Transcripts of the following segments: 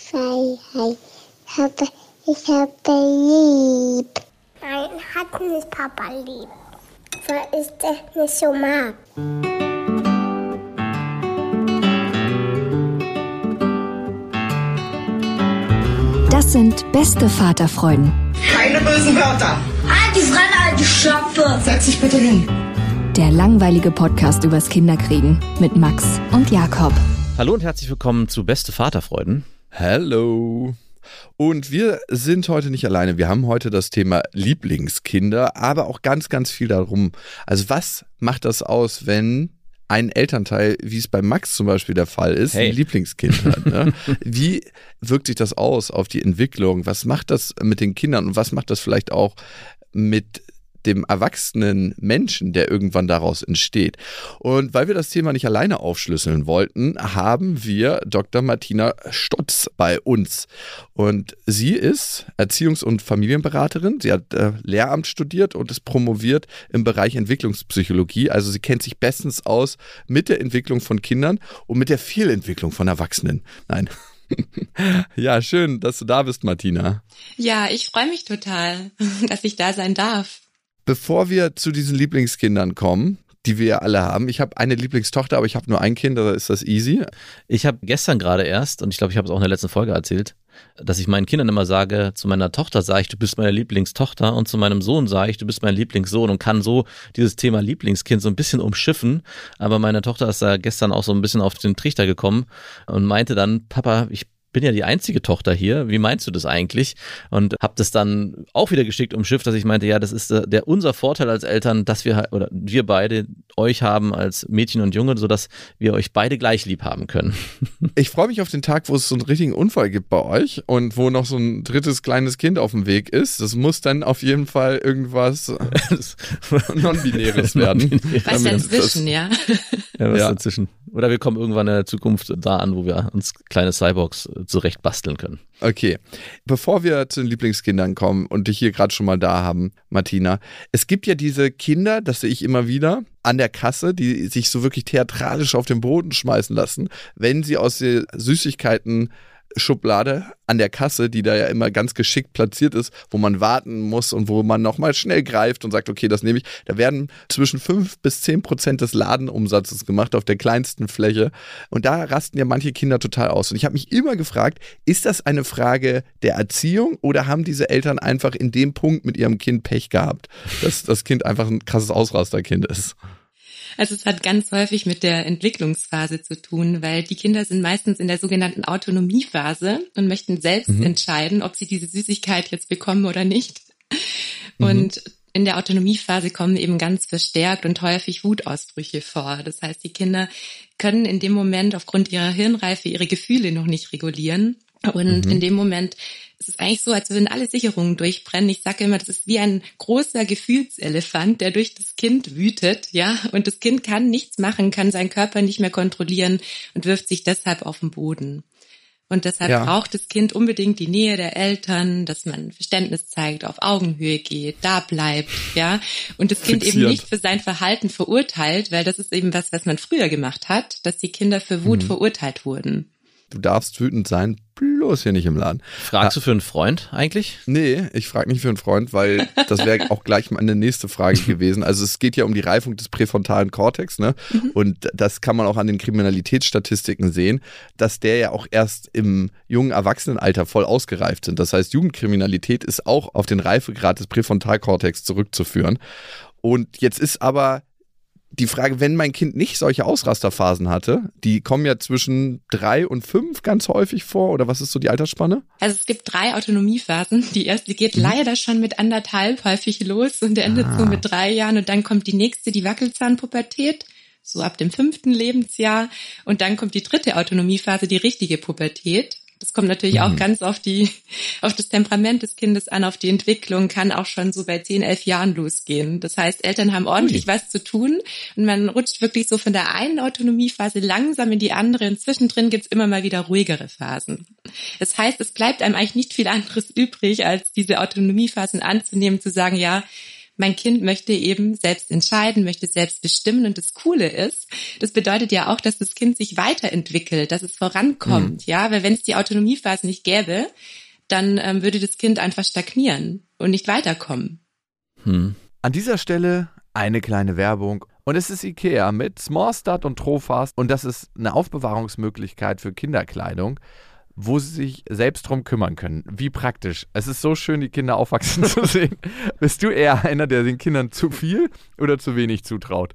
Freiheit. Ich habe, ich habe lieb. Nein, hat nicht Papa lieb. Weil ich das nicht so mag. Das sind beste Vaterfreuden. Keine bösen Wörter. Die Fremde, die Schöpfe. Setz dich bitte hin. Der langweilige Podcast übers Kinderkriegen mit Max und Jakob. Hallo und herzlich willkommen zu Beste Vaterfreuden. Hallo. Und wir sind heute nicht alleine. Wir haben heute das Thema Lieblingskinder, aber auch ganz, ganz viel darum. Also was macht das aus, wenn ein Elternteil, wie es bei Max zum Beispiel der Fall ist, Hey. ein Lieblingskind hat. Ne? Wie wirkt sich das aus auf die Entwicklung? Was macht das mit den Kindern und was macht das vielleicht auch mit dem erwachsenen Menschen, der irgendwann daraus entsteht. Und weil wir das Thema nicht alleine aufschlüsseln wollten, haben wir Dr. Martina Stotz bei uns. Und sie ist Erziehungs- und Familienberaterin. Sie hat äh, Lehramt studiert und ist promoviert im Bereich Entwicklungspsychologie. Also sie kennt sich bestens aus mit der Entwicklung von Kindern und mit der Fehlentwicklung von Erwachsenen. Nein. ja, schön, dass du da bist, Martina. Ja, ich freue mich total, dass ich da sein darf. Bevor wir zu diesen Lieblingskindern kommen, die wir ja alle haben, ich habe eine Lieblingstochter, aber ich habe nur ein Kind, da ist das easy. Ich habe gestern gerade erst, und ich glaube, ich habe es auch in der letzten Folge erzählt, dass ich meinen Kindern immer sage, zu meiner Tochter sage ich, du bist meine Lieblingstochter und zu meinem Sohn sage ich, du bist mein Lieblingssohn und kann so dieses Thema Lieblingskind so ein bisschen umschiffen. Aber meine Tochter ist da gestern auch so ein bisschen auf den Trichter gekommen und meinte dann, Papa, ich bin ja die einzige Tochter hier. Wie meinst du das eigentlich? Und habe das dann auch wieder geschickt umschifft, dass ich meinte, ja, das ist der, der unser Vorteil als Eltern, dass wir halt- oder wir beide euch haben als Mädchen und Junge, so dass wir euch beide gleich lieb haben können. Ich freue mich auf den Tag, wo es so einen richtigen Unfall gibt bei euch und wo noch so ein drittes kleines Kind auf dem Weg ist. Das muss dann auf jeden Fall irgendwas Non-Binäres werden. Was Damit dazwischen, ja? Ja, was Ja. dazwischen. Oder wir kommen irgendwann in der Zukunft da an, wo wir uns kleine Cyborgs äh, zurecht basteln können. Okay, bevor wir zu den Lieblingskindern kommen und dich hier gerade schon mal da haben, Martina, es gibt ja diese Kinder, das sehe ich immer wieder, an der Kasse, die sich so wirklich theatralisch auf den Boden schmeißen lassen, wenn sie aus der Süßigkeiten Schublade an der Kasse, die da ja immer ganz geschickt platziert ist, wo man warten muss und wo man nochmal schnell greift und sagt, okay, das nehme ich. Da werden zwischen 5 bis 10 Prozent des Ladenumsatzes gemacht auf der kleinsten Fläche. Und da rasten ja manche Kinder total aus. Und ich habe mich immer gefragt, ist das eine Frage der Erziehung oder haben diese Eltern einfach in dem Punkt mit ihrem Kind Pech gehabt, dass das Kind einfach ein krasses Ausrasterkind ist? Also es hat ganz häufig mit der Entwicklungsphase zu tun, weil die Kinder sind meistens in der sogenannten Autonomiephase und möchten selbst entscheiden, ob sie diese Süßigkeit jetzt bekommen oder nicht. Und in der Autonomiephase kommen eben ganz verstärkt und häufig Wutausbrüche vor. Das heißt, die Kinder können in dem Moment aufgrund ihrer Hirnreife ihre Gefühle noch nicht regulieren. Und in dem Moment ist es eigentlich so, als würden alle Sicherungen durchbrennen. Ich sage immer, das ist wie ein großer Gefühlselefant, der durch das Kind wütet, ja. Und das Kind kann nichts machen, kann seinen Körper nicht mehr kontrollieren und wirft sich deshalb auf den Boden. Und deshalb Ja. braucht das Kind unbedingt die Nähe der Eltern, dass man Verständnis zeigt, auf Augenhöhe geht, da bleibt, ja. Und das Kind eben Fixierend. nicht für sein Verhalten verurteilt, weil das ist eben was, was man früher gemacht hat, dass die Kinder für Wut verurteilt wurden. Du darfst wütend sein, bloß hier nicht im Laden. Fragst du für einen Freund eigentlich? Nee, ich frage nicht für einen Freund, weil das wäre auch gleich meine nächste Frage gewesen. Also es geht ja um die Reifung des präfrontalen Kortex, ne? Und das kann man auch an den Kriminalitätsstatistiken sehen, dass der ja auch erst im jungen Erwachsenenalter voll ausgereift sind. Das heißt, Jugendkriminalität ist auch auf den Reifegrad des Präfrontalkortex zurückzuführen. Und jetzt ist aber die Frage, wenn mein Kind nicht solche Ausrasterphasen hatte, die kommen ja zwischen drei und fünf ganz häufig vor, oder was ist so die Altersspanne? Also es gibt drei Autonomiephasen. Die erste geht leider schon mit anderthalb häufig los und endet so mit drei Jahren und dann kommt die nächste, die Wackelzahnpubertät, so ab dem fünften Lebensjahr und dann kommt die dritte Autonomiephase, die richtige Pubertät. Das kommt natürlich auch ganz auf die, auf das Temperament des Kindes an, auf die Entwicklung, kann auch schon so bei 10, 11 Jahren losgehen. Das heißt, Eltern haben ordentlich was zu tun und man rutscht wirklich so von der einen Autonomiephase langsam in die andere und zwischendrin gibt's immer mal wieder ruhigere Phasen. Das heißt, es bleibt einem eigentlich nicht viel anderes übrig, als diese Autonomiephasen anzunehmen, zu sagen, ja, mein Kind möchte eben selbst entscheiden, möchte selbst bestimmen und das Coole ist, das bedeutet ja auch, dass das Kind sich weiterentwickelt, dass es vorankommt, mhm. ja, weil wenn es die Autonomiephase nicht gäbe, dann ähm, würde das Kind einfach stagnieren und nicht weiterkommen. Hm. An dieser Stelle eine kleine Werbung. Und es ist Ikea mit Smallstart und Trofast und das ist eine Aufbewahrungsmöglichkeit für Kinderkleidung wo sie sich selbst drum kümmern können. Wie praktisch. Es ist so schön, die Kinder aufwachsen zu sehen. Bist du eher einer, der den Kindern zu viel oder zu wenig zutraut?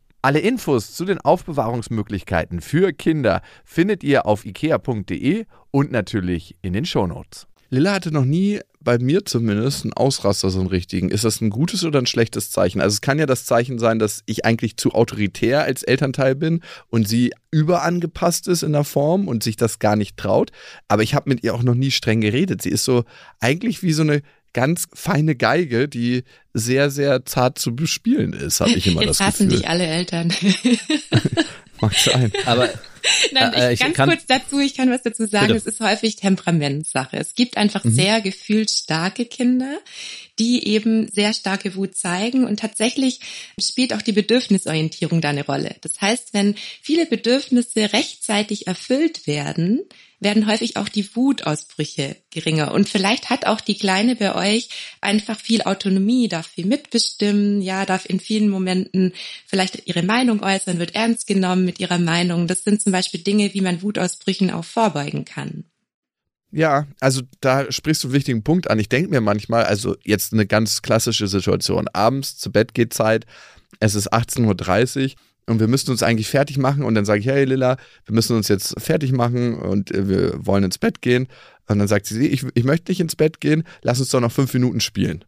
Alle Infos zu den Aufbewahrungsmöglichkeiten für Kinder findet ihr auf ikea.de und natürlich in den Shownotes. Lilla hatte noch nie bei mir zumindest einen Ausraster, so einen richtigen. Ist das ein gutes oder ein schlechtes Zeichen? Also es kann ja das Zeichen sein, dass ich eigentlich zu autoritär als Elternteil bin und sie überangepasst ist in der Form und sich das gar nicht traut. Aber ich habe mit ihr auch noch nie streng geredet. Sie ist so eigentlich wie so eine ganz feine Geige, die sehr, sehr zart zu bespielen ist, habe ich immer Jetzt das hassen Gefühl. dich alle Eltern. Mag sein. Aber Nein, ich, äh, ich ganz kann, kurz dazu, ich kann was dazu sagen, bitte. es ist häufig Temperamentssache. Es gibt einfach mhm. sehr gefühlt starke Kinder, die eben sehr starke Wut zeigen und tatsächlich spielt auch die Bedürfnisorientierung da eine Rolle. Das heißt, wenn viele Bedürfnisse rechtzeitig erfüllt werden, werden häufig auch die Wutausbrüche geringer. Und vielleicht hat auch die Kleine bei euch einfach viel Autonomie, darf viel mitbestimmen, ja, darf in vielen Momenten vielleicht ihre Meinung äußern, wird ernst genommen mit ihrer Meinung. Das sind zum Beispiel Dinge, wie man Wutausbrüchen auch vorbeugen kann. Ja, also da sprichst du einen wichtigen Punkt an. Ich denke mir manchmal, also jetzt eine ganz klassische Situation. Abends zu Bett geht Zeit, es ist 18.30 Uhr und wir müssen uns eigentlich fertig machen und dann sage ich, hey Lilla, wir müssen uns jetzt fertig machen und äh, wir wollen ins Bett gehen. Und dann sagt sie, ich, ich möchte nicht ins Bett gehen, lass uns doch noch fünf Minuten spielen.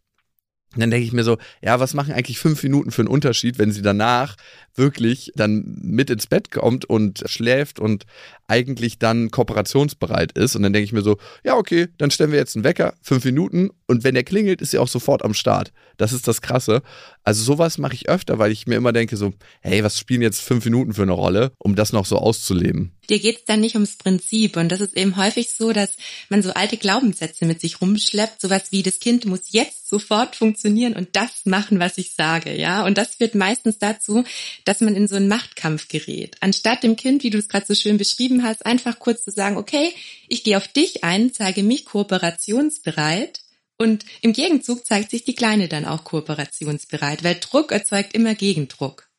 Und dann denke ich mir so, ja, was machen eigentlich fünf Minuten für einen Unterschied, wenn sie danach wirklich dann mit ins Bett kommt und schläft und eigentlich dann kooperationsbereit ist. Und dann denke ich mir so, ja, okay, dann stellen wir jetzt einen Wecker, fünf Minuten und wenn der klingelt, ist sie auch sofort am Start. Das ist das Krasse. Also sowas mache ich öfter, weil ich mir immer denke so, hey, was spielen jetzt fünf Minuten für eine Rolle, um das noch so auszuleben? Dir geht's dann nicht ums Prinzip und das ist eben häufig so, dass man so alte Glaubenssätze mit sich rumschleppt, sowas wie das Kind muss jetzt sofort funktionieren und das machen, was ich sage, ja. Und das führt meistens dazu, dass man in so einen Machtkampf gerät. Anstatt dem Kind, wie du es gerade so schön beschrieben hast, einfach kurz zu sagen, okay, ich gehe auf dich ein, zeige mich kooperationsbereit und im Gegenzug zeigt sich die Kleine dann auch kooperationsbereit, weil Druck erzeugt immer Gegendruck.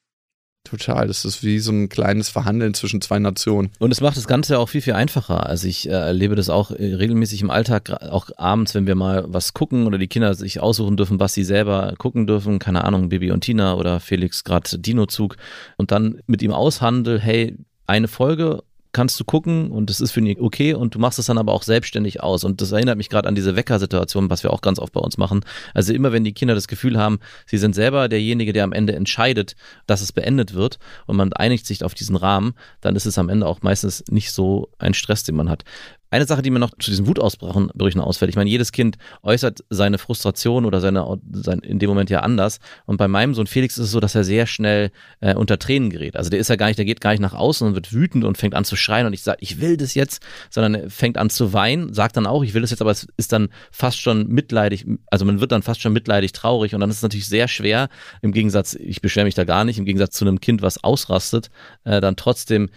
Total, das ist wie so ein kleines Verhandeln zwischen zwei Nationen. Und es macht das Ganze auch viel, viel einfacher. Also ich äh, erlebe das auch äh, regelmäßig im Alltag, auch abends, wenn wir mal was gucken oder die Kinder sich aussuchen dürfen, was sie selber gucken dürfen, keine Ahnung, Bibi und Tina oder Felix gerade Dino-Zug und dann mit ihm aushandel, hey, eine Folge kannst du gucken und das ist für ihn okay und du machst es dann aber auch selbstständig aus. Und das erinnert mich gerade an diese Weckersituation, was wir auch ganz oft bei uns machen. Also immer wenn die Kinder das Gefühl haben, sie sind selber derjenige, der am Ende entscheidet, dass es beendet wird und man einigt sich auf diesen Rahmen, dann ist es am Ende auch meistens nicht so ein Stress, den man hat. Eine Sache, die mir noch zu diesen Wutausbrüchen ausfällt, ich meine, jedes Kind äußert seine Frustration oder seine, sein, in dem Moment ja anders. Und bei meinem Sohn Felix ist es so, dass er sehr schnell äh, unter Tränen gerät. Also der ist ja gar nicht, der geht gar nicht nach außen und wird wütend und fängt an zu schreien und ich sage, ich will das jetzt, sondern er fängt an zu weinen, sagt dann auch, ich will das jetzt, aber es ist dann fast schon mitleidig, also man wird dann fast schon mitleidig traurig und dann ist es natürlich sehr schwer, im Gegensatz, ich beschwere mich da gar nicht, im Gegensatz zu einem Kind, was ausrastet, äh, dann trotzdem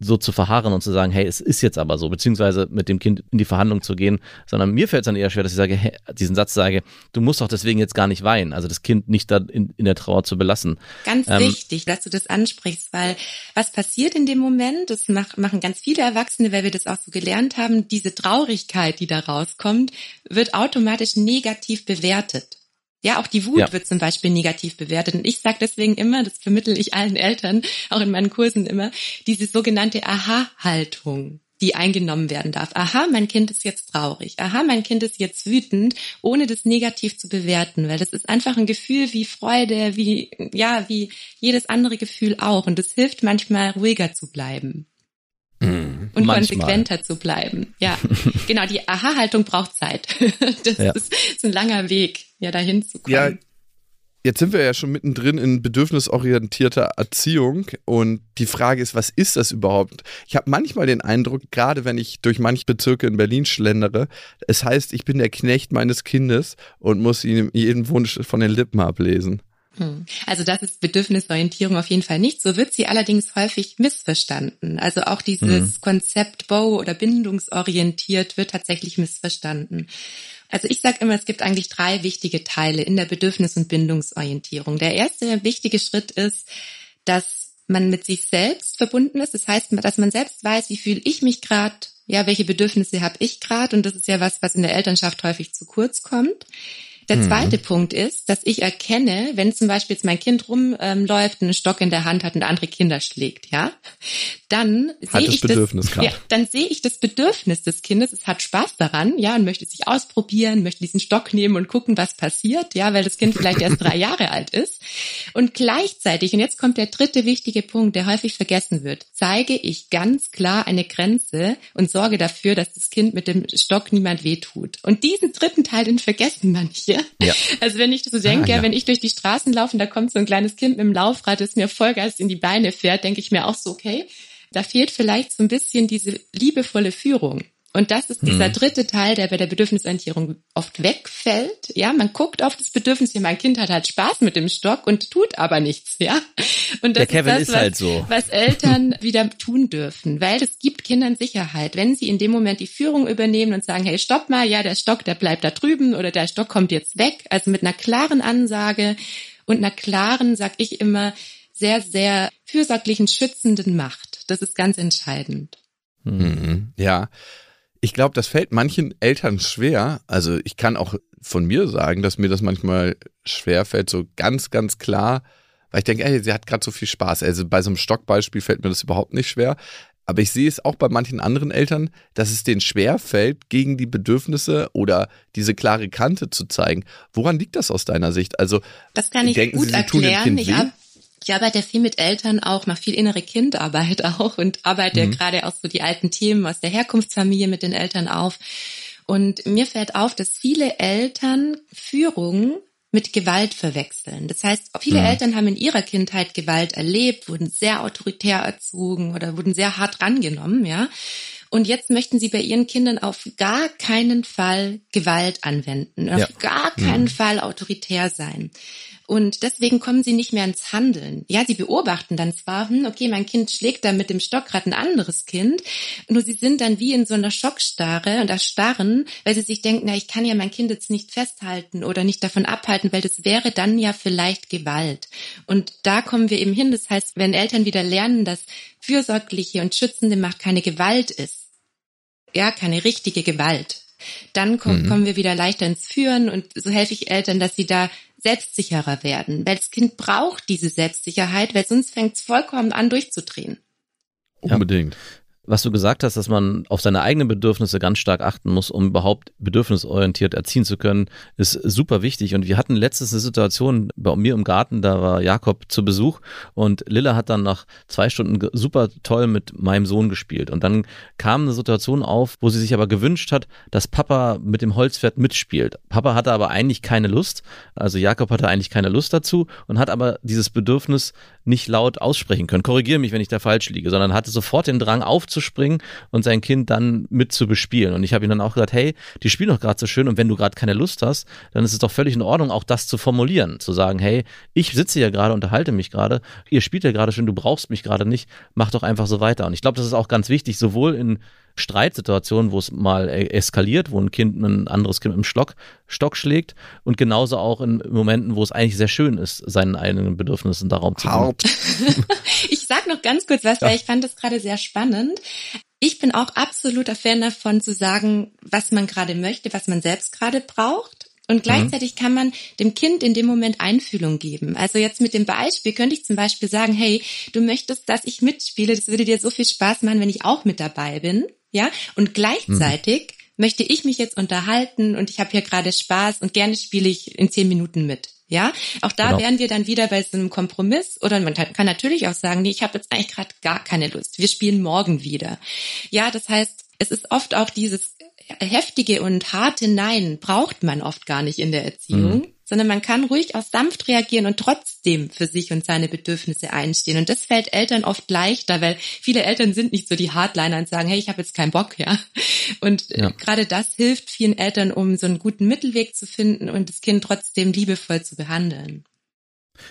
so zu verharren und zu sagen, hey, es ist jetzt aber so, beziehungsweise mit dem Kind in die Verhandlung zu gehen, sondern mir fällt es dann eher schwer, dass ich sage, hey, diesen Satz sage, du musst doch deswegen jetzt gar nicht weinen, also das Kind nicht da in, in der Trauer zu belassen. Ganz ähm, wichtig, dass du das ansprichst, weil was passiert in dem Moment, das machen ganz viele Erwachsene, weil wir das auch so gelernt haben, diese Traurigkeit, die da rauskommt, wird automatisch negativ bewertet. Ja, auch die Wut ja. wird zum Beispiel negativ bewertet. Und ich sage deswegen immer, das vermittel ich allen Eltern, auch in meinen Kursen immer, diese sogenannte Aha-Haltung die eingenommen werden darf. Aha, mein Kind ist jetzt traurig. Aha, mein Kind ist jetzt wütend, ohne das negativ zu bewerten, weil das ist einfach ein Gefühl wie Freude, wie, ja, wie jedes andere Gefühl auch. Und es hilft manchmal ruhiger zu bleiben. Mm, und manchmal. konsequenter zu bleiben. Ja, genau. Die Aha-Haltung braucht Zeit. das ja. ist, ist ein langer Weg ja dahin zu kommen. Ja, Jetzt sind wir ja schon mittendrin in bedürfnisorientierter Erziehung und die Frage ist, was ist das überhaupt? Ich habe manchmal den Eindruck, gerade wenn ich durch manche Bezirke in Berlin schlendere, es heißt, ich bin der Knecht meines Kindes und muss ihm jeden Wunsch von den Lippen ablesen. Hm. Also das ist Bedürfnisorientierung auf jeden Fall nicht. So wird sie allerdings häufig missverstanden. Also auch dieses mhm. Konzept Bow oder bindungsorientiert wird tatsächlich missverstanden. Also ich sage immer, es gibt eigentlich drei wichtige Teile in der Bedürfnis- und Bindungsorientierung. Der erste wichtige Schritt ist, dass man mit sich selbst verbunden ist. Das heißt, dass man selbst weiß, wie fühle ich mich gerade, ja, welche Bedürfnisse habe ich gerade. Und das ist ja was, was in der Elternschaft häufig zu kurz kommt. Der mhm. zweite mhm. Punkt ist, dass ich erkenne, wenn zum Beispiel jetzt mein Kind rumläuft, einen Stock in der Hand hat und andere Kinder schlägt, ja, dann sehe ich Bedürfnis das, ja, dann sehe ich das Bedürfnis des Kindes. Es hat Spaß daran, ja, und möchte sich ausprobieren, möchte diesen Stock nehmen und gucken, was passiert, ja, weil das Kind vielleicht erst drei Jahre alt ist. Und gleichzeitig, und jetzt kommt der dritte wichtige Punkt, der häufig vergessen wird, zeige ich ganz klar eine Grenze und sorge dafür, dass das Kind mit dem Stock niemand wehtut. Und diesen dritten Teil, den vergessen manche. Ja. Also wenn ich so denke, ah, ja. wenn ich durch die Straßen laufe und da kommt so ein kleines Kind mit dem Laufrad, das mir Vollgas in die Beine fährt, denke ich mir auch so, okay, da fehlt vielleicht so ein bisschen diese liebevolle Führung. Und das ist dieser mhm. dritte Teil, der bei der Bedürfnisorientierung oft wegfällt. Ja, man guckt auf das Bedürfnis, ja, mein Kind hat halt Spaß mit dem Stock und tut aber nichts, ja. Und das ist, das, ist halt so. was Eltern wieder tun dürfen, weil es gibt Kindern Sicherheit. Wenn sie in dem Moment die Führung übernehmen und sagen, hey, stopp mal, ja, der Stock, der bleibt da drüben oder der Stock kommt jetzt weg. Also mit einer klaren Ansage und einer klaren, sag ich immer, sehr, sehr fürsorglichen, schützenden Macht. Das ist ganz entscheidend. Mhm. Ja. Ich glaube, das fällt manchen Eltern schwer. Also ich kann auch von mir sagen, dass mir das manchmal schwer fällt, so ganz, ganz klar, weil ich denke, ey, sie hat gerade so viel Spaß. Also bei so einem Stockbeispiel fällt mir das überhaupt nicht schwer. Aber ich sehe es auch bei manchen anderen Eltern, dass es denen schwer fällt, gegen die Bedürfnisse oder diese klare Kante zu zeigen. Woran liegt das aus deiner Sicht? Also das kann ich denken gut sie, sie erklären. Ich, ab, ich arbeite viel mit Eltern auch, mache viel innere Kindarbeit auch und arbeite mhm. gerade auch so die alten Themen aus der Herkunftsfamilie mit den Eltern auf. Und mir fällt auf, dass viele Eltern Führung mit Gewalt verwechseln. Das heißt, viele mhm. Eltern haben in ihrer Kindheit Gewalt erlebt, wurden sehr autoritär erzogen oder wurden sehr hart rangenommen, ja. Und jetzt möchten sie bei ihren Kindern auf gar keinen Fall Gewalt anwenden, auf ja. gar keinen mhm. Fall autoritär sein. Und deswegen kommen sie nicht mehr ins Handeln. Ja, sie beobachten dann zwar, hm, okay, mein Kind schlägt da mit dem Stock gerade ein anderes Kind, nur sie sind dann wie in so einer Schockstarre und erstarren, weil sie sich denken, na, ich kann ja mein Kind jetzt nicht festhalten oder nicht davon abhalten, weil das wäre dann ja vielleicht Gewalt. Und da kommen wir eben hin. Das heißt, wenn Eltern wieder lernen, dass fürsorgliche und schützende Macht keine Gewalt ist, ja, keine richtige Gewalt, dann kommen, mhm. kommen wir wieder leichter ins Führen und so helfe ich Eltern, dass sie da selbstsicherer werden, weil das Kind braucht diese Selbstsicherheit, weil sonst fängt es vollkommen an durchzudrehen. Unbedingt was du gesagt hast, dass man auf seine eigenen Bedürfnisse ganz stark achten muss, um überhaupt bedürfnisorientiert erziehen zu können, ist super wichtig. Und wir hatten letztens eine Situation bei mir im Garten, da war Jakob zu Besuch und Lilla hat dann nach zwei Stunden super toll mit meinem Sohn gespielt. Und dann kam eine Situation auf, wo sie sich aber gewünscht hat, dass Papa mit dem Holzpferd mitspielt. Papa hatte aber eigentlich keine Lust, also Jakob hatte eigentlich keine Lust dazu und hat aber dieses Bedürfnis nicht laut aussprechen können. Korrigiere mich, wenn ich da falsch liege, sondern hatte sofort den Drang auf zu springen und sein Kind dann mit zu bespielen. Und ich habe ihm dann auch gesagt, hey, die spielen doch gerade so schön und wenn du gerade keine Lust hast, dann ist es doch völlig in Ordnung, auch das zu formulieren, zu sagen, hey, ich sitze hier gerade, unterhalte mich gerade, ihr spielt ja gerade schön, du brauchst mich gerade nicht, mach doch einfach so weiter. Und ich glaube, das ist auch ganz wichtig, sowohl in Streitsituationen, wo es mal e-, eskaliert, wo ein Kind ein anderes Kind im Stock, Stock schlägt und genauso auch in Momenten, wo es eigentlich sehr schön ist, seinen eigenen Bedürfnissen da Raum zu geben. ich sag noch ganz kurz was, ja. weil ich fand das gerade sehr spannend. Ich bin auch absoluter Fan davon zu sagen, was man gerade möchte, was man selbst gerade braucht. Und mhm. gleichzeitig kann man dem Kind in dem Moment Einfühlung geben. Also jetzt mit dem Beispiel könnte ich zum Beispiel sagen, hey, du möchtest, dass ich mitspiele, das würde dir so viel Spaß machen, wenn ich auch mit dabei bin ja, und gleichzeitig mhm. möchte ich mich jetzt unterhalten und ich habe hier gerade Spaß und gerne spiele ich in zehn Minuten mit. Ja, auch da genau. wären wir dann wieder bei so einem Kompromiss oder man kann natürlich auch sagen, nee, ich habe jetzt eigentlich gerade gar keine Lust. Wir spielen morgen wieder. Ja, das heißt, es ist oft auch dieses heftige und harte Nein braucht man oft gar nicht in der Erziehung. Mhm sondern man kann ruhig auch sanft reagieren und trotzdem für sich und seine Bedürfnisse einstehen. Und das fällt Eltern oft leichter, weil viele Eltern sind nicht so die Hardliner und sagen, hey, ich habe jetzt keinen Bock, ja. Und äh, ja. gerade das hilft vielen Eltern, um so einen guten Mittelweg zu finden und das Kind trotzdem liebevoll zu behandeln.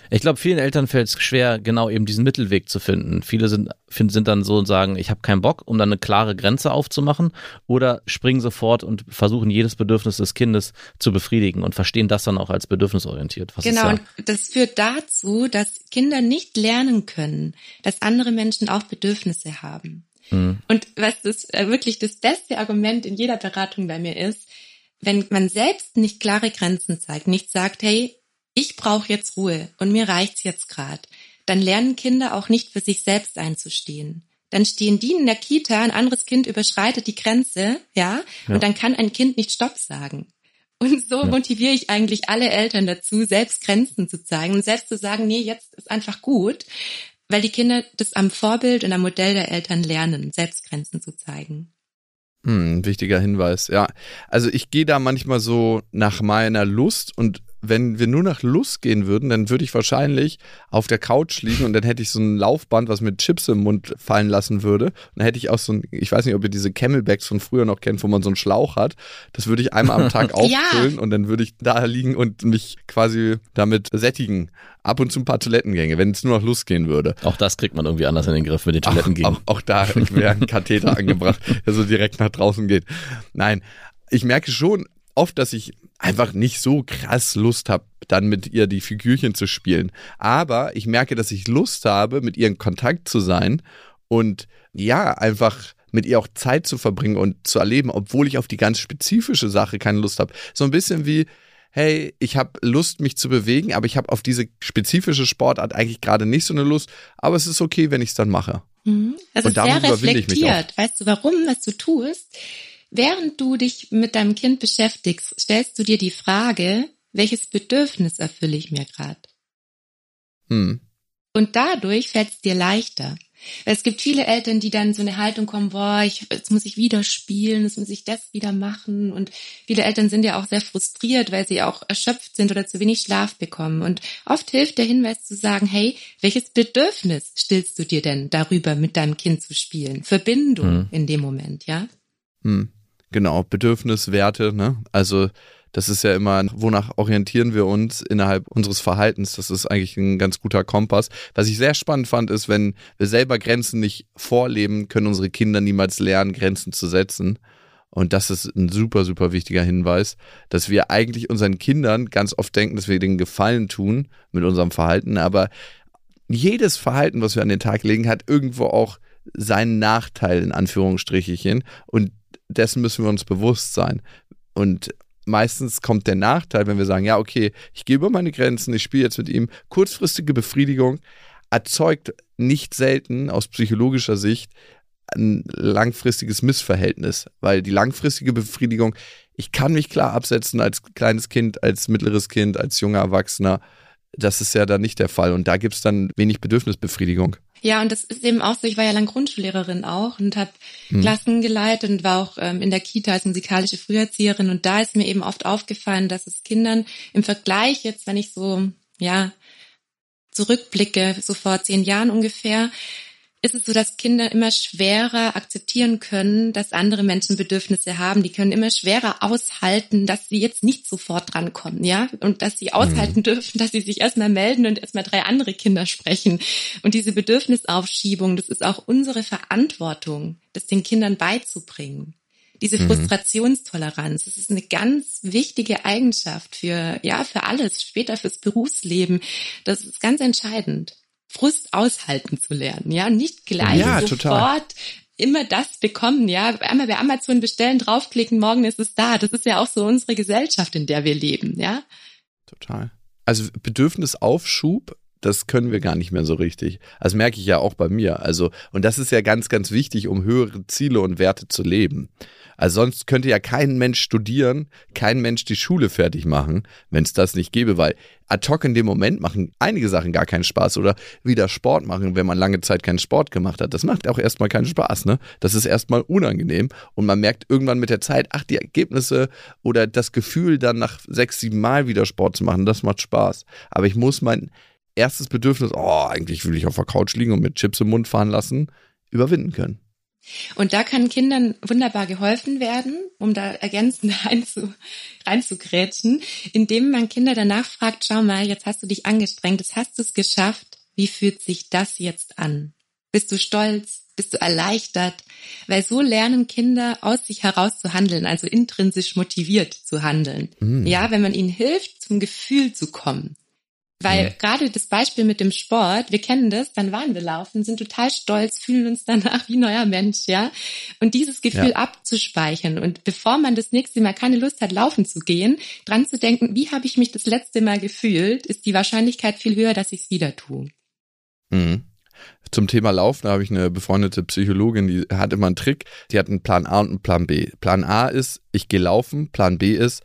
Ich glaube, vielen Eltern fällt es schwer, genau eben diesen Mittelweg zu finden. Viele sind, sind dann so und sagen, ich habe keinen Bock, um dann eine klare Grenze aufzumachen oder springen sofort und versuchen jedes Bedürfnis des Kindes zu befriedigen und verstehen das dann auch als bedürfnisorientiert. Was genau, ja und das führt dazu, dass Kinder nicht lernen können, dass andere Menschen auch Bedürfnisse haben. Mhm. Und was das äh, wirklich das beste Argument in jeder Beratung bei mir ist, wenn man selbst nicht klare Grenzen zeigt, nicht sagt, hey, ich brauche jetzt Ruhe und mir reicht's jetzt grad, dann lernen Kinder auch nicht für sich selbst einzustehen. Dann stehen die in der Kita, ein anderes Kind überschreitet die Grenze, ja, ja. und dann kann ein Kind nicht Stopp sagen. Und so ja. motiviere ich eigentlich alle Eltern dazu, selbst Grenzen zu zeigen und selbst zu sagen, nee, jetzt ist einfach gut, weil die Kinder das am Vorbild und am Modell der Eltern lernen, selbst Grenzen zu zeigen. Hm, wichtiger Hinweis, ja. Also ich gehe da manchmal so nach meiner Lust und wenn wir nur nach Lust gehen würden, dann würde ich wahrscheinlich auf der Couch liegen und dann hätte ich so ein Laufband, was mit Chips im Mund fallen lassen würde. Und dann hätte ich auch so ein, ich weiß nicht, ob ihr diese Camelbacks von früher noch kennt, wo man so einen Schlauch hat. Das würde ich einmal am Tag auffüllen ja. und dann würde ich da liegen und mich quasi damit sättigen. Ab und zu ein paar Toilettengänge, wenn es nur nach Lust gehen würde. Auch das kriegt man irgendwie anders in den Griff mit den Toilettengängen. Auch, auch, auch da wäre ein Katheter angebracht, der so direkt nach draußen geht. Nein, ich merke schon oft, dass ich einfach nicht so krass Lust habe, dann mit ihr die Figürchen zu spielen. Aber ich merke, dass ich Lust habe, mit ihr in Kontakt zu sein und ja, einfach mit ihr auch Zeit zu verbringen und zu erleben, obwohl ich auf die ganz spezifische Sache keine Lust habe. So ein bisschen wie, hey, ich habe Lust, mich zu bewegen, aber ich habe auf diese spezifische Sportart eigentlich gerade nicht so eine Lust, aber es ist okay, wenn ich es dann mache. Mhm. Das und ist sehr reflektiert. Weißt du warum, was du tust? Während du dich mit deinem Kind beschäftigst, stellst du dir die Frage, welches Bedürfnis erfülle ich mir gerade? Hm. Und dadurch fällt es dir leichter. Es gibt viele Eltern, die dann so eine Haltung kommen, boah, ich, jetzt muss ich wieder spielen, jetzt muss ich das wieder machen. Und viele Eltern sind ja auch sehr frustriert, weil sie auch erschöpft sind oder zu wenig Schlaf bekommen. Und oft hilft der Hinweis zu sagen, hey, welches Bedürfnis stillst du dir denn darüber, mit deinem Kind zu spielen? Verbindung hm. in dem Moment, ja? Hm. Genau, Bedürfniswerte, ne? Also das ist ja immer, wonach orientieren wir uns innerhalb unseres Verhaltens? Das ist eigentlich ein ganz guter Kompass. Was ich sehr spannend fand, ist, wenn wir selber Grenzen nicht vorleben, können unsere Kinder niemals lernen, Grenzen zu setzen. Und das ist ein super, super wichtiger Hinweis, dass wir eigentlich unseren Kindern ganz oft denken, dass wir denen Gefallen tun mit unserem Verhalten, aber jedes Verhalten, was wir an den Tag legen, hat irgendwo auch seinen Nachteil in Anführungsstrichen und dessen müssen wir uns bewusst sein. Und meistens kommt der Nachteil, wenn wir sagen, ja, okay, ich gehe über meine Grenzen, ich spiele jetzt mit ihm, kurzfristige Befriedigung erzeugt nicht selten aus psychologischer Sicht ein langfristiges Missverhältnis, weil die langfristige Befriedigung, ich kann mich klar absetzen als kleines Kind, als mittleres Kind, als junger Erwachsener. Das ist ja dann nicht der Fall und da gibt es dann wenig Bedürfnisbefriedigung. Ja, und das ist eben auch so, ich war ja lang Grundschullehrerin auch und habe hm. Klassen geleitet und war auch ähm, in der Kita als musikalische Früherzieherin und da ist mir eben oft aufgefallen, dass es Kindern im Vergleich jetzt, wenn ich so, ja, zurückblicke, so vor zehn Jahren ungefähr, ist es so, dass Kinder immer schwerer akzeptieren können, dass andere Menschen Bedürfnisse haben. Die können immer schwerer aushalten, dass sie jetzt nicht sofort drankommen, ja? Und dass sie aushalten mhm. dürfen, dass sie sich erstmal melden und erstmal drei andere Kinder sprechen. Und diese Bedürfnisaufschiebung, das ist auch unsere Verantwortung, das den Kindern beizubringen. Diese mhm. Frustrationstoleranz, das ist eine ganz wichtige Eigenschaft für, ja, für alles, später fürs Berufsleben. Das ist ganz entscheidend. Frust aushalten zu lernen, ja, nicht gleich ja, sofort total. immer das bekommen, ja, einmal bei Amazon bestellen, draufklicken, morgen ist es da. Das ist ja auch so unsere Gesellschaft, in der wir leben, ja. Total. Also Bedürfnisaufschub das können wir gar nicht mehr so richtig. Das merke ich ja auch bei mir. Also, und das ist ja ganz, ganz wichtig, um höhere Ziele und Werte zu leben. Also sonst könnte ja kein Mensch studieren, kein Mensch die Schule fertig machen, wenn es das nicht gäbe, weil ad hoc in dem Moment machen einige Sachen gar keinen Spaß oder wieder Sport machen, wenn man lange Zeit keinen Sport gemacht hat. Das macht auch erstmal keinen Spaß, ne? Das ist erstmal unangenehm und man merkt irgendwann mit der Zeit, ach, die Ergebnisse oder das Gefühl, dann nach sechs, sieben Mal wieder Sport zu machen, das macht Spaß. Aber ich muss mein erstes Bedürfnis, oh, eigentlich will ich auf der Couch liegen und mit Chips im Mund fahren lassen, überwinden können. Und da kann Kindern wunderbar geholfen werden, um da ergänzend reinzu, reinzugrätschen, indem man Kinder danach fragt, schau mal, jetzt hast du dich angestrengt, jetzt hast du es geschafft, wie fühlt sich das jetzt an? Bist du stolz? Bist du erleichtert? Weil so lernen Kinder aus sich heraus zu handeln, also intrinsisch motiviert zu handeln. Mhm. Ja, wenn man ihnen hilft, zum Gefühl zu kommen. Weil mhm. gerade das Beispiel mit dem Sport, wir kennen das, dann waren wir laufen, sind total stolz, fühlen uns danach wie neuer Mensch, ja. Und dieses Gefühl ja. abzuspeichern und bevor man das nächste Mal keine Lust hat, laufen zu gehen, dran zu denken, wie habe ich mich das letzte Mal gefühlt, ist die Wahrscheinlichkeit viel höher, dass ich es wieder tue. Mhm. Zum Thema Laufen habe ich eine befreundete Psychologin, die hat immer einen Trick, die hat einen Plan A und einen Plan B. Plan A ist, ich gehe laufen, Plan B ist,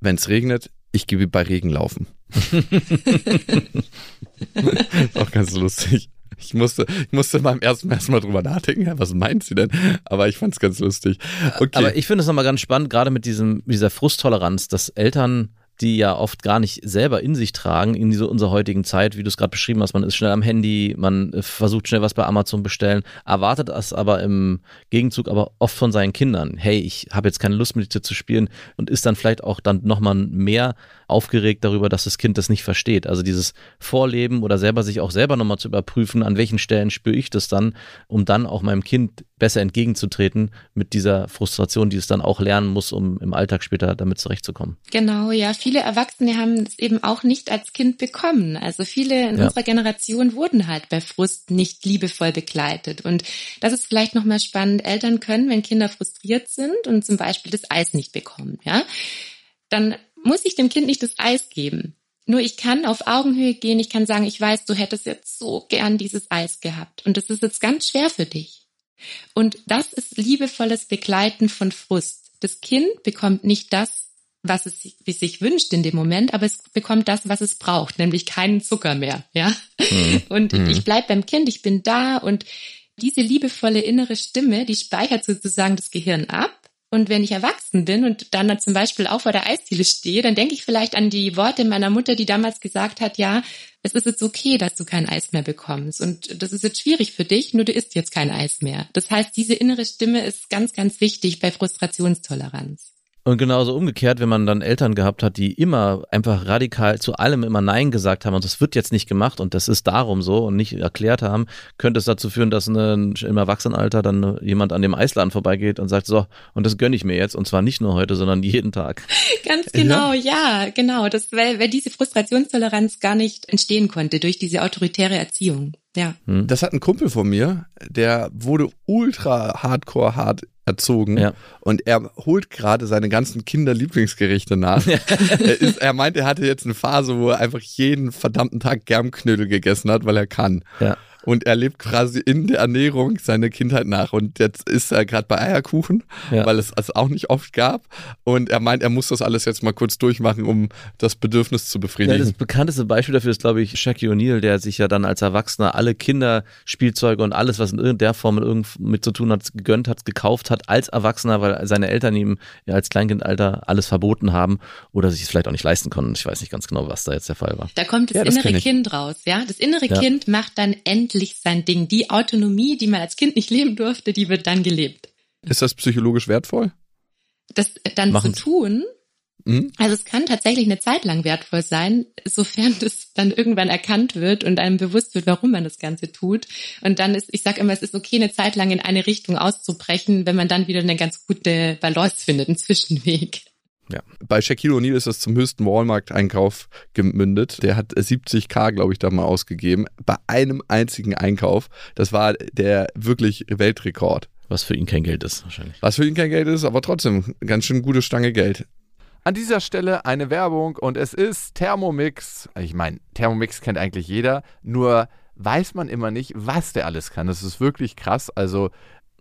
wenn es regnet, ich gehe bei Regen laufen. auch ganz lustig. Ich musste, ich musste beim ersten Mal erstmal drüber nachdenken, was meint sie denn? Aber ich fand es ganz lustig. Okay. Aber ich finde es nochmal ganz spannend, gerade mit diesem, dieser Frusttoleranz, dass Eltern die ja oft gar nicht selber in sich tragen in diese unserer heutigen Zeit, wie du es gerade beschrieben hast. Man ist schnell am Handy, man äh, versucht schnell was bei Amazon bestellen, erwartet das aber im Gegenzug aber oft von seinen Kindern. Hey, ich habe jetzt keine Lust mit dir zu spielen und ist dann vielleicht auch dann nochmal mehr aufgeregt darüber, dass das Kind das nicht versteht. Also dieses Vorleben oder selber sich auch selber nochmal zu überprüfen, an welchen Stellen spüre ich das dann, um dann auch meinem Kind besser entgegenzutreten mit dieser Frustration, die es dann auch lernen muss, um im Alltag später damit zurechtzukommen. Genau, ja. Viele Erwachsene haben es eben auch nicht als Kind bekommen. Also viele in ja. unserer Generation wurden halt bei Frust nicht liebevoll begleitet. Und das ist vielleicht nochmal spannend. Eltern können, wenn Kinder frustriert sind und zum Beispiel das Eis nicht bekommen, ja, dann muss ich dem Kind nicht das Eis geben. Nur ich kann auf Augenhöhe gehen, ich kann sagen, ich weiß, du hättest jetzt so gern dieses Eis gehabt. Und das ist jetzt ganz schwer für dich. Und das ist liebevolles Begleiten von Frust. Das Kind bekommt nicht das, was es wie es sich wünscht in dem Moment, aber es bekommt das, was es braucht, nämlich keinen Zucker mehr, ja. Mhm. Und mhm. ich bleib beim Kind, ich bin da und diese liebevolle innere Stimme, die speichert sozusagen das Gehirn ab und wenn ich erwachsen bin und dann, dann zum Beispiel auch vor der Eisdiele stehe, dann denke ich vielleicht an die Worte meiner Mutter, die damals gesagt hat, ja, es ist jetzt okay, dass du kein Eis mehr bekommst. Und das ist jetzt schwierig für dich, nur du isst jetzt kein Eis mehr. Das heißt, diese innere Stimme ist ganz, ganz wichtig bei Frustrationstoleranz. Und genauso umgekehrt, wenn man dann Eltern gehabt hat, die immer einfach radikal zu allem immer Nein gesagt haben und das wird jetzt nicht gemacht und das ist darum so und nicht erklärt haben, könnte es dazu führen, dass eine, im Erwachsenenalter dann jemand an dem Eisladen vorbeigeht und sagt, so, und das gönne ich mir jetzt und zwar nicht nur heute, sondern jeden Tag. Ganz genau, ja, ja genau. Das, weil, weil diese Frustrationstoleranz gar nicht entstehen konnte durch diese autoritäre Erziehung. Ja. Hm. Das hat ein Kumpel von mir, der wurde ultra hardcore hart erzogen ja. und er holt gerade seine ganzen Kinderlieblingsgerichte nach. er, ist, er meint, er hatte jetzt eine Phase, wo er einfach jeden verdammten Tag Germknödel gegessen hat, weil er kann. Ja und er lebt quasi in der Ernährung seine Kindheit nach. Und jetzt ist er gerade bei Eierkuchen, ja. weil es es auch nicht oft gab. Und er meint, er muss das alles jetzt mal kurz durchmachen, um das Bedürfnis zu befriedigen. Ja, das bekannteste Beispiel dafür ist, glaube ich, Shaq O'Neal, der sich ja dann als Erwachsener alle Kinderspielzeuge und alles, was in irgendeiner Form mit zu tun hat, gegönnt hat, gekauft hat, als Erwachsener, weil seine Eltern ihm ja als Kleinkindalter alles verboten haben oder sich es vielleicht auch nicht leisten konnten. Ich weiß nicht ganz genau, was da jetzt der Fall war. Da kommt das ja, das innere Kind raus, ja. Das innere Kind macht dann endlich plötzlich sein Ding. Die Autonomie, die man als Kind nicht leben durfte, die wird dann gelebt. Ist das psychologisch wertvoll? Das dann Machen zu tun, Mhm. also es kann tatsächlich eine Zeit lang wertvoll sein, sofern das dann irgendwann erkannt wird und einem bewusst wird, warum man das Ganze tut. Und dann ist, ich sage immer, es ist okay, eine Zeit lang in eine Richtung auszubrechen, wenn man dann wieder eine ganz gute Balance findet, einen Zwischenweg. Bei Shaquille O'Neal ist das zum höchsten Walmart-Einkauf gemündet. Der hat 70k, glaube ich, da mal ausgegeben. Bei einem einzigen Einkauf. Das war der wirklich Weltrekord. Was für ihn kein Geld ist, wahrscheinlich. Was für ihn kein Geld ist, aber trotzdem ganz schön gute Stange Geld. An dieser Stelle eine Werbung und es ist Thermomix. Ich meine, Thermomix kennt eigentlich jeder, nur weiß man immer nicht, was der alles kann. Das ist wirklich krass. Also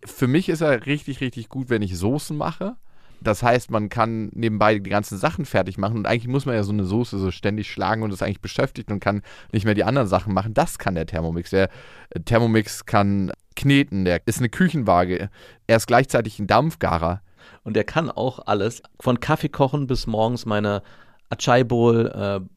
für mich ist er richtig, richtig gut, wenn ich Soßen mache. Das heißt, man kann nebenbei die ganzen Sachen fertig machen und eigentlich muss man ja so eine Soße so ständig schlagen und ist eigentlich beschäftigt und kann nicht mehr die anderen Sachen machen. Das kann der Thermomix. Der äh, Thermomix kann kneten, der ist eine Küchenwaage. Er ist gleichzeitig ein Dampfgarer. Und der kann auch alles, von Kaffee kochen bis morgens meine Achai Bowl, äh,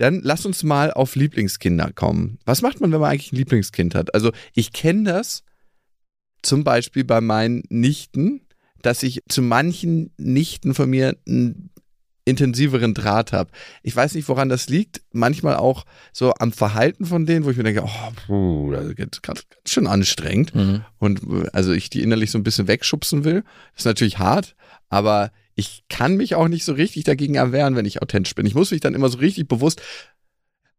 Dann lass uns mal auf Lieblingskinder kommen. Was macht man, wenn man eigentlich ein Lieblingskind hat? Also ich kenne das zum Beispiel bei meinen Nichten, dass ich zu manchen Nichten von mir einen intensiveren Draht habe. Ich weiß nicht, woran das liegt. Manchmal auch so am Verhalten von denen, wo ich mir denke, oh, puh, das ist ganz schön anstrengend. Mhm. Und äh, also ich die innerlich so ein bisschen wegschubsen will. Das ist natürlich hart, aber ich kann mich auch nicht so richtig dagegen erwehren, wenn ich authentisch bin. Ich muss mich dann immer so richtig bewusst,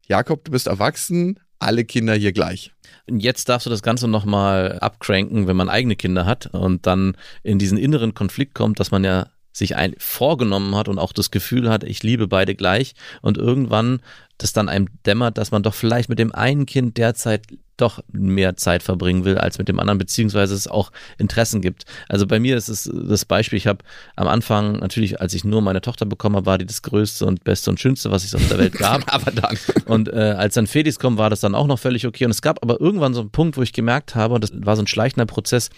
Jakob, du bist erwachsen, alle Kinder hier gleich. Und jetzt darfst du das Ganze nochmal abcranken, wenn man eigene Kinder hat und dann in diesen inneren Konflikt kommt, dass man ja sich ein vorgenommen hat und auch das Gefühl hat, ich liebe beide gleich und irgendwann das dann einem dämmert, dass man doch vielleicht mit dem einen Kind derzeit doch mehr Zeit verbringen will als mit dem anderen, beziehungsweise es auch Interessen gibt. Also bei mir ist es das Beispiel, ich habe am Anfang natürlich, als ich nur meine Tochter bekommen habe, war die das Größte und Beste und Schönste, was es auf der Welt gab. Aber dann. Und äh, als dann Felix kommt, war das dann auch noch völlig okay. Und es gab aber irgendwann so einen Punkt, wo ich gemerkt habe, und das war so ein schleichender Prozess,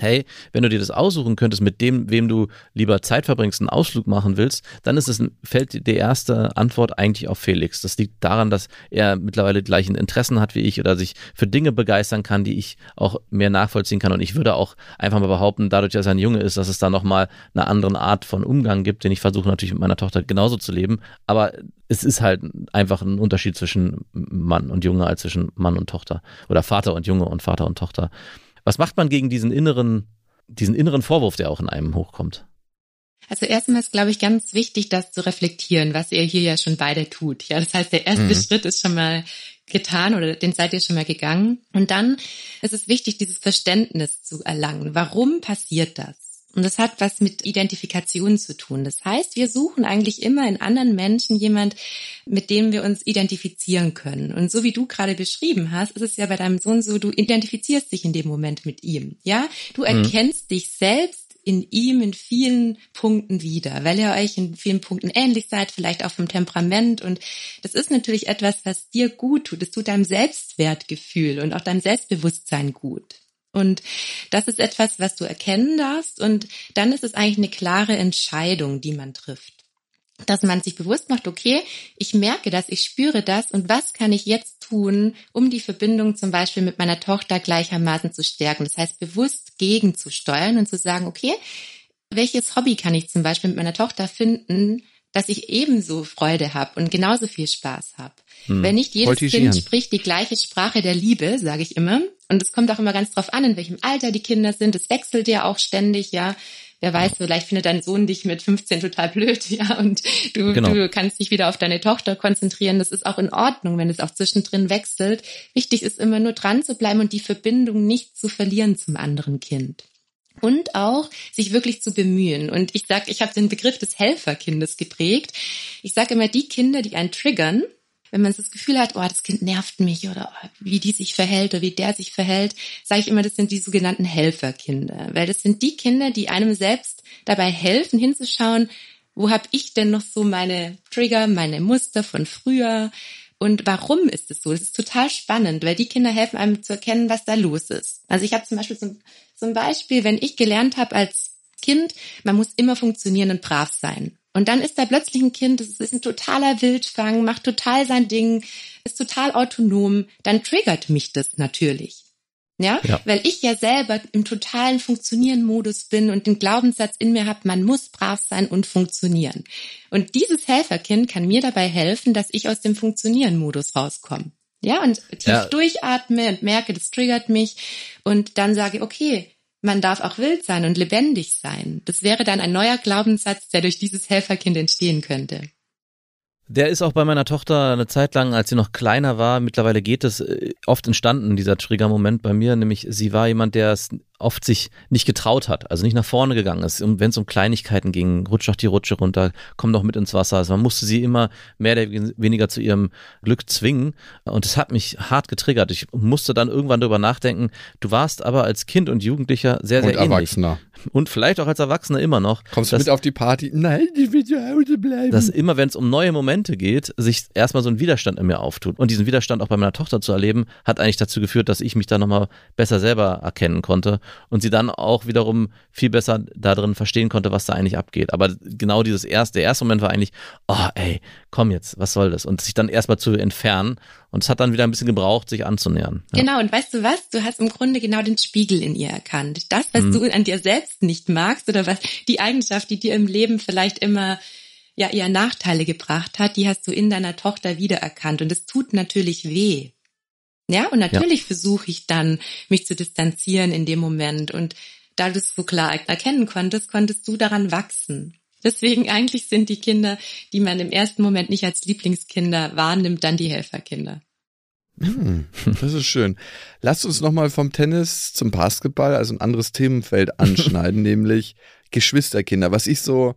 hey, wenn du dir das aussuchen könntest, mit dem, wem du lieber Zeit verbringst, einen Ausflug machen willst, dann ist es fällt die erste Antwort eigentlich auf Felix. Das liegt daran, dass er mittlerweile die gleichen Interessen hat wie ich oder sich für Dinge begeistern kann, die ich auch mehr nachvollziehen kann. Und ich würde auch einfach mal behaupten, dadurch, dass er ein Junge ist, dass es da nochmal eine andere Art von Umgang gibt, den ich versuche natürlich mit meiner Tochter genauso zu leben. Aber es ist halt einfach ein Unterschied zwischen Mann und Junge als zwischen Mann und Tochter oder Vater und Junge und Vater und Tochter. Was macht man gegen diesen inneren, diesen inneren Vorwurf, der auch in einem hochkommt? Also erstmal ist, glaube ich, ganz wichtig, das zu reflektieren, was ihr hier ja schon beide tut. Ja, das heißt, der erste Mhm. Schritt ist schon mal getan oder den seid ihr schon mal gegangen. Und dann ist es wichtig, dieses Verständnis zu erlangen. Warum passiert das? Und das hat was mit Identifikation zu tun. Das heißt, wir suchen eigentlich immer in anderen Menschen jemand, mit dem wir uns identifizieren können. Und so wie du gerade beschrieben hast, ist es ja bei deinem Sohn so, du identifizierst dich in dem Moment mit ihm. Ja, du erkennst dich selbst in ihm in vielen Punkten wieder, weil ihr euch in vielen Punkten ähnlich seid, vielleicht auch vom Temperament. Und das ist natürlich etwas, was dir gut tut. Es tut deinem Selbstwertgefühl und auch deinem Selbstbewusstsein gut. Und das ist etwas, was du erkennen darfst. Und dann ist es eigentlich eine klare Entscheidung, die man trifft. Dass man sich bewusst macht, okay, ich merke das, ich spüre das und was kann ich jetzt tun, um die Verbindung zum Beispiel mit meiner Tochter gleichermaßen zu stärken. Das heißt, bewusst gegenzusteuern und zu sagen, okay, welches Hobby kann ich zum Beispiel mit meiner Tochter finden, dass ich ebenso Freude habe und genauso viel Spaß habe. Hm. Wenn nicht jedes Kind spricht die gleiche Sprache der Liebe, sage ich immer. Und es kommt auch immer ganz drauf an, in welchem Alter die Kinder sind. Es wechselt ja auch ständig, ja. Wer weiß, vielleicht findet dein Sohn dich mit 15 total blöd, ja, und du, genau. du kannst dich wieder auf deine Tochter konzentrieren. Das ist auch in Ordnung, wenn es auch zwischendrin wechselt. Wichtig ist immer nur dran zu bleiben und die Verbindung nicht zu verlieren zum anderen Kind und auch sich wirklich zu bemühen. Und ich sage, ich habe den Begriff des Helferkindes geprägt. Ich sage immer, die Kinder, die einen triggern, wenn man das Gefühl hat, oh, das Kind nervt mich oder wie die sich verhält oder wie der sich verhält, sage ich immer, das sind die sogenannten Helferkinder. Weil das sind die Kinder, die einem selbst dabei helfen, hinzuschauen, wo habe ich denn noch so meine Trigger, meine Muster von früher? Und warum ist es so? Das ist total spannend, weil die Kinder helfen einem zu erkennen, was da los ist. Also ich habe zum Beispiel so, zum Beispiel, wenn ich gelernt habe als Kind, man muss immer funktionieren und brav sein. Und dann ist da plötzlich ein Kind, das ist ein totaler Wildfang, macht total sein Ding, ist total autonom, dann triggert mich das natürlich. Ja? ja? Weil ich ja selber im totalen Funktionieren-Modus bin und den Glaubenssatz in mir habe, man muss brav sein und funktionieren. Und dieses Helferkind kann mir dabei helfen, dass ich aus dem Funktionieren-Modus rauskomme. Ja, und tief ja. durchatme und merke, das triggert mich und dann sage, okay, man darf auch wild sein und lebendig sein. Das wäre dann ein neuer Glaubenssatz, der durch dieses Helferkind entstehen könnte. Der ist auch bei meiner Tochter eine Zeit lang, als sie noch kleiner war, mittlerweile geht es äh, oft entstanden, dieser Trigger-Moment bei mir, nämlich sie war jemand, der es oft sich nicht getraut hat, also nicht nach vorne gegangen ist. Und wenn es um Kleinigkeiten ging, rutsch doch die Rutsche runter, komm doch mit ins Wasser. Also man musste sie immer mehr oder weniger zu ihrem Glück zwingen. Und es hat mich hart getriggert. Ich musste dann irgendwann darüber nachdenken, du warst aber als Kind und Jugendlicher sehr, sehr und ähnlich. Erwachsener. Und vielleicht auch als Erwachsener immer noch. Kommst du mit auf die Party? Nein, ich will zu Hause bleiben. Dass immer, wenn es um neue Momente geht, sich erstmal so ein Widerstand in mir auftut. Und diesen Widerstand auch bei meiner Tochter zu erleben, hat eigentlich dazu geführt, dass ich mich da nochmal besser selber erkennen konnte und sie dann auch wiederum viel besser darin verstehen konnte, was da eigentlich abgeht. Aber genau dieses erste, der erste Moment war eigentlich, oh ey, komm jetzt, was soll das? Und sich dann erstmal zu entfernen. Und es hat dann wieder ein bisschen gebraucht, sich anzunähern. Ja. Genau, und weißt du was? Du hast im Grunde genau den Spiegel in ihr erkannt. Das, was mhm. du an dir selbst nicht magst oder was die Eigenschaft, die dir im Leben vielleicht immer ja eher Nachteile gebracht hat, die hast du in deiner Tochter wiedererkannt. Und es tut natürlich weh. Ja, und natürlich ja. versuche ich dann, mich zu distanzieren in dem Moment. Und da du es so klar erkennen konntest, konntest du daran wachsen. Deswegen eigentlich sind die Kinder, die man im ersten Moment nicht als Lieblingskinder wahrnimmt, dann die Helferkinder. Hm, das ist schön. Lasst uns nochmal vom Tennis zum Basketball, also ein anderes Themenfeld anschneiden, nämlich Geschwisterkinder. Was ich so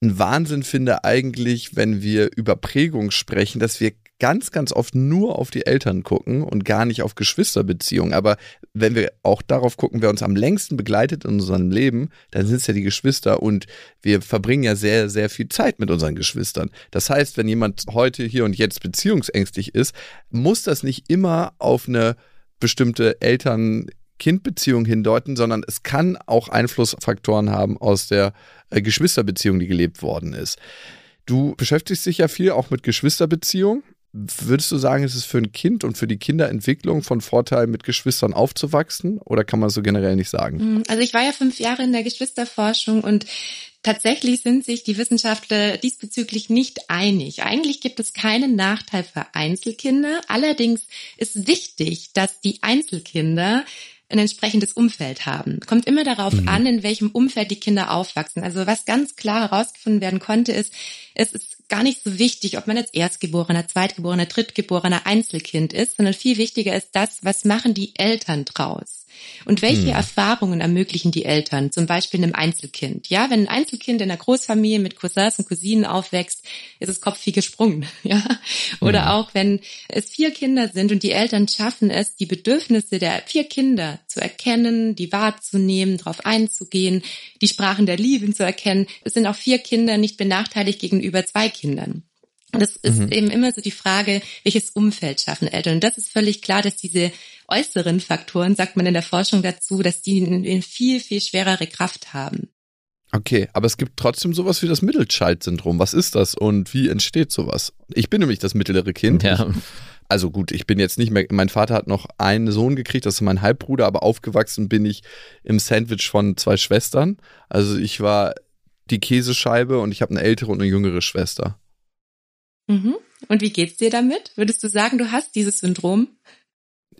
ein Wahnsinn finde eigentlich, wenn wir über Prägung sprechen, dass wir ganz, ganz oft nur auf die Eltern gucken und gar nicht auf Geschwisterbeziehungen. Aber wenn wir auch darauf gucken, wer uns am längsten begleitet in unserem Leben, dann sind es ja die Geschwister und wir verbringen ja sehr, sehr viel Zeit mit unseren Geschwistern. Das heißt, wenn jemand heute hier und jetzt beziehungsängstlich ist, muss das nicht immer auf eine bestimmte Eltern Kind-Beziehung hindeuten, sondern es kann auch Einflussfaktoren haben aus der äh, Geschwisterbeziehung, die gelebt worden ist. Du beschäftigst dich ja viel auch mit Geschwisterbeziehungen. Würdest du sagen, ist es für ein Kind und für die Kinderentwicklung von Vorteil, mit Geschwistern aufzuwachsen? Oder kann man so generell nicht sagen? Hm, also ich war ja fünf Jahre in der Geschwisterforschung und tatsächlich sind sich die Wissenschaftler diesbezüglich nicht einig. Eigentlich gibt es keinen Nachteil für Einzelkinder. Allerdings ist wichtig, dass die Einzelkinder ein entsprechendes Umfeld haben. Kommt immer darauf mhm. an, in welchem Umfeld die Kinder aufwachsen. Also was ganz klar herausgefunden werden konnte, ist, es ist gar nicht so wichtig, ob man jetzt Erstgeborener, Zweitgeborener, Drittgeborener, Einzelkind ist, sondern viel wichtiger ist das, was machen die Eltern draus? Und welche hm. Erfahrungen ermöglichen die Eltern, zum Beispiel einem Einzelkind? Ja, wenn ein Einzelkind in einer Großfamilie mit Cousins und Cousinen aufwächst, ist es Kopf gesprungen. Ja, oder hm. auch wenn es vier Kinder sind und die Eltern schaffen es, die Bedürfnisse der vier Kinder zu erkennen, die wahrzunehmen, darauf einzugehen, die Sprachen der Liebe zu erkennen. Es sind auch vier Kinder nicht benachteiligt gegenüber zwei Kindern. Und das ist mhm. eben immer so die Frage, welches Umfeld schaffen Eltern. Und das ist völlig klar, dass diese äußeren Faktoren, sagt man in der Forschung dazu, dass die eine viel, viel schwerere Kraft haben. Okay, aber es gibt trotzdem sowas wie das Mittelscheid-Syndrom. Was ist das und wie entsteht sowas? Ich bin nämlich das mittlere Kind. Ja. Ich, also gut, ich bin jetzt nicht mehr, mein Vater hat noch einen Sohn gekriegt, das ist mein Halbbruder, aber aufgewachsen bin ich im Sandwich von zwei Schwestern. Also ich war die Käsescheibe und ich habe eine ältere und eine jüngere Schwester. Mhm. Und wie geht's dir damit? Würdest du sagen, du hast dieses Syndrom?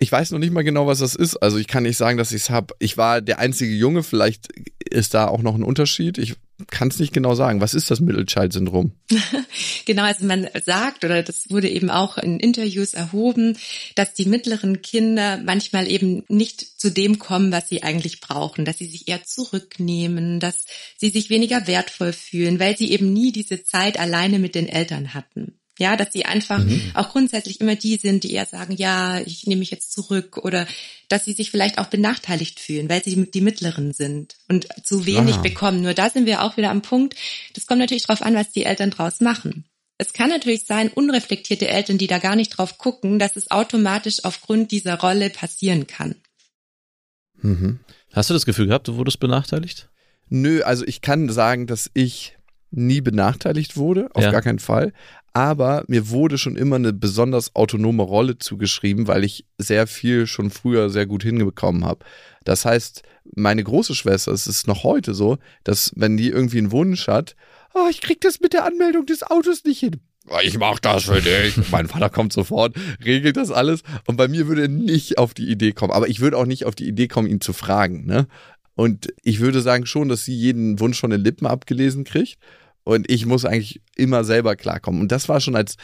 Ich weiß noch nicht mal genau, was das ist. Also ich kann nicht sagen, dass ich es habe. Ich war der einzige Junge, vielleicht ist da auch noch ein Unterschied. Ich kann es nicht genau sagen. Was ist das Middle-Child-Syndrom? genau, also man sagt, oder das wurde eben auch in Interviews erhoben, dass die mittleren Kinder manchmal eben nicht zu dem kommen, was sie eigentlich brauchen, dass sie sich eher zurücknehmen, dass sie sich weniger wertvoll fühlen, weil sie eben nie diese Zeit alleine mit den Eltern hatten. Ja, dass sie einfach mhm. auch grundsätzlich immer die sind, die eher sagen, ja, ich nehme mich jetzt zurück oder dass sie sich vielleicht auch benachteiligt fühlen, weil sie die Mittleren sind und zu wenig Aha. bekommen. Nur da sind wir auch wieder am Punkt. Das kommt natürlich darauf an, was die Eltern draus machen. Es kann natürlich sein, unreflektierte Eltern, die da gar nicht drauf gucken, dass es automatisch aufgrund dieser Rolle passieren kann. Mhm. Hast du das Gefühl gehabt, du wurdest benachteiligt? Nö, also ich kann sagen, dass ich nie benachteiligt wurde, auf ja. gar keinen Fall aber mir wurde schon immer eine besonders autonome Rolle zugeschrieben, weil ich sehr viel schon früher sehr gut hinbekommen habe. Das heißt, meine große Schwester, es ist noch heute so, dass wenn die irgendwie einen Wunsch hat, oh, ich krieg das mit der Anmeldung des Autos nicht hin. Oh, ich mach das für dich. mein Vater kommt sofort, regelt das alles und bei mir würde er nicht auf die Idee kommen. Aber ich würde auch nicht auf die Idee kommen, ihn zu fragen. Ne? Und ich würde sagen schon, dass sie jeden Wunsch von den Lippen abgelesen kriegt. Und ich muss eigentlich immer selber klarkommen. Und das war schon als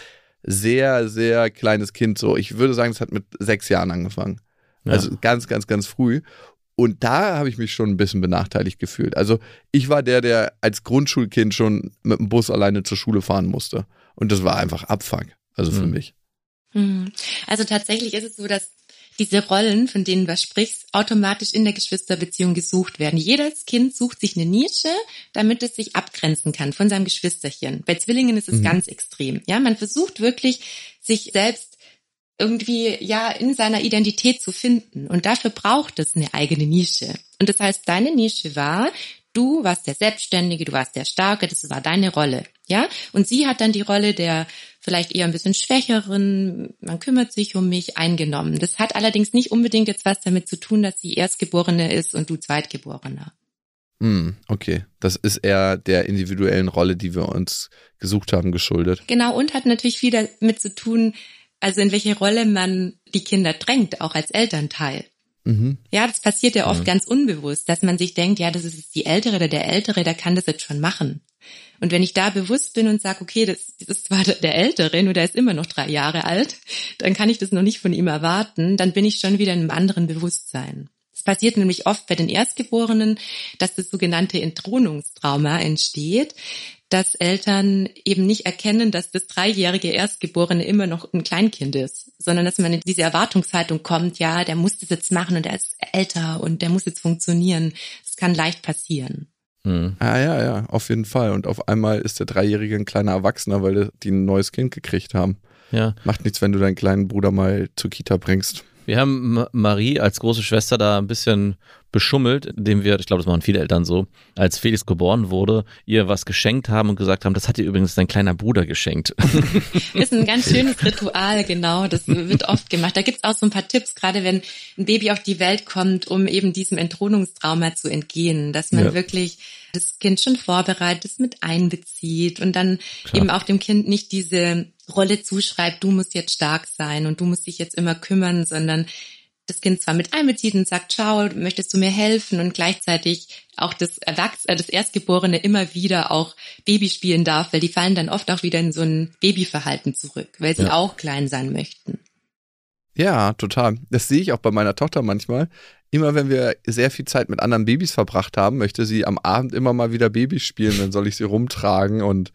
sehr, sehr kleines Kind so. Ich würde sagen, es hat mit sechs Jahren angefangen. Ja. Also ganz, ganz, ganz früh. Und da habe ich mich schon ein bisschen benachteiligt gefühlt. Also ich war der, der als Grundschulkind schon mit dem Bus alleine zur Schule fahren musste. Und das war einfach Abfuck. Also für mhm. mich. Mhm. Also tatsächlich ist es so, dass diese Rollen, von denen du sprichst, automatisch in der Geschwisterbeziehung gesucht werden. Jedes Kind sucht sich eine Nische, damit es sich abgrenzen kann von seinem Geschwisterchen. Bei Zwillingen ist es mhm. ganz extrem. Ja, man versucht wirklich, sich selbst irgendwie ja in seiner Identität zu finden. Und dafür braucht es eine eigene Nische. Und das heißt, deine Nische war, du warst der Selbstständige, du warst der Starke, das war deine Rolle, ja? Und sie hat dann die Rolle der vielleicht eher ein bisschen schwächeren, man kümmert sich um mich, eingenommen. Das hat allerdings nicht unbedingt jetzt was damit zu tun, dass sie Erstgeborene ist und du Zweitgeborener. Hm, okay. Das ist eher der individuellen Rolle, die wir uns gesucht haben, geschuldet. Genau, und hat natürlich viel damit zu tun, also in welche Rolle man die Kinder drängt, auch als Elternteil. Mhm. Ja, das passiert ja oft mhm. ganz unbewusst, dass man sich denkt, ja, das ist die Ältere oder der Ältere, der kann das jetzt schon machen. Und wenn ich da bewusst bin und sage, okay, das, das ist zwar der Ältere, nur der ist immer noch drei Jahre alt, dann kann ich das noch nicht von ihm erwarten, dann bin ich schon wieder in einem anderen Bewusstsein. Es passiert nämlich oft bei den Erstgeborenen, dass das sogenannte Entthronungstrauma entsteht, dass Eltern eben nicht erkennen, dass das dreijährige Erstgeborene immer noch ein Kleinkind ist, sondern dass man in diese Erwartungshaltung kommt, ja, der muss das jetzt machen und er ist älter und der muss jetzt funktionieren. Das kann leicht passieren. Mhm. Ah, ja, ja, auf jeden Fall. Und auf einmal ist der Dreijährige ein kleiner Erwachsener, weil die ein neues Kind gekriegt haben. Ja. Macht nichts, wenn du deinen kleinen Bruder mal zur Kita bringst. Wir haben Marie als große Schwester da ein bisschen beschummelt, indem wir, ich glaube, das machen viele Eltern so, als Felix geboren wurde, ihr was geschenkt haben und gesagt haben, das hat ihr übrigens dein kleiner Bruder geschenkt. ist ein ganz schönes Ritual, genau. Das wird oft gemacht. Da gibt's auch so ein paar Tipps, gerade wenn ein Baby auf die Welt kommt, um eben diesem Entthronungstrauma zu entgehen, dass man ja. wirklich das Kind schon vorbereitet, es mit einbezieht und dann Klar. eben auch dem Kind nicht diese Rolle zuschreibt, du musst jetzt stark sein und du musst dich jetzt immer kümmern, sondern das Kind zwar mit einbezieht und sagt, schau, möchtest du mir helfen und gleichzeitig auch das Erwachsene, das Erstgeborene immer wieder auch Baby spielen darf, weil die fallen dann oft auch wieder in so ein Babyverhalten zurück, weil sie ja. auch klein sein möchten. Ja, total. Das sehe ich auch bei meiner Tochter manchmal. Immer wenn wir sehr viel Zeit mit anderen Babys verbracht haben, möchte sie am Abend immer mal wieder Babys spielen, dann soll ich sie rumtragen und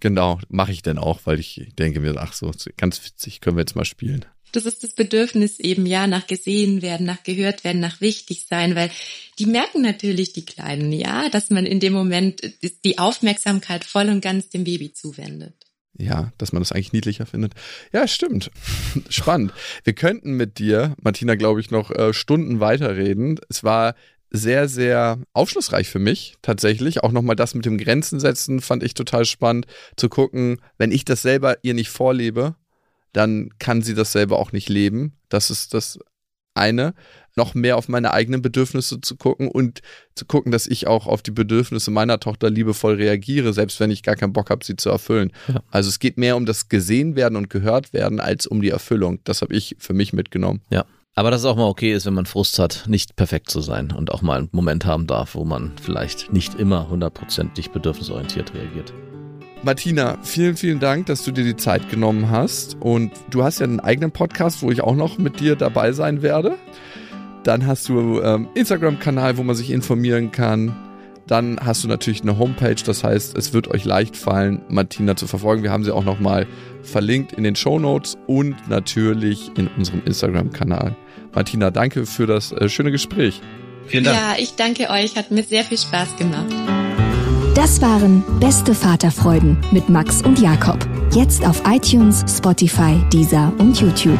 genau, mache ich dann auch, weil ich denke mir, ach so, ganz witzig, können wir jetzt mal spielen. Das ist das Bedürfnis eben ja nach gesehen werden, nach gehört werden, nach wichtig sein, weil die merken natürlich die Kleinen, ja, dass man in dem Moment die Aufmerksamkeit voll und ganz dem Baby zuwendet. Ja, dass man das eigentlich niedlicher findet. Ja, stimmt. Spannend. Wir könnten mit dir, Martina, glaube ich, noch äh, Stunden weiterreden. Es war sehr, sehr aufschlussreich für mich tatsächlich. Auch nochmal das mit dem Grenzen setzen fand ich total spannend zu gucken, wenn ich das selber ihr nicht vorlebe, dann kann sie das selber auch nicht leben. Das ist das eine noch mehr auf meine eigenen Bedürfnisse zu gucken und zu gucken, dass ich auch auf die Bedürfnisse meiner Tochter liebevoll reagiere, selbst wenn ich gar keinen Bock habe, sie zu erfüllen. Ja. Also es geht mehr um das gesehen werden und gehört werden als um die Erfüllung. Das habe ich für mich mitgenommen. Ja. Aber dass es auch mal okay ist, wenn man Frust hat, nicht perfekt zu sein und auch mal einen Moment haben darf, wo man vielleicht nicht immer hundertprozentig bedürfnisorientiert reagiert. Martina, vielen, vielen Dank, dass du dir die Zeit genommen hast. Und du hast ja einen eigenen Podcast, wo ich auch noch mit dir dabei sein werde. Dann hast du ähm, Instagram-Kanal, wo man sich informieren kann. Dann hast du natürlich eine Homepage, das heißt, es wird euch leicht fallen, Martina zu verfolgen. Wir haben sie auch nochmal verlinkt in den Show Notes und natürlich in unserem Instagram-Kanal. Martina, danke für das äh, schöne Gespräch. Vielen Dank. Ja, ich danke euch, hat mir sehr viel Spaß gemacht. Das waren Beste Vaterfreuden mit Max und Jakob. Jetzt auf iTunes, Spotify, Deezer und YouTube.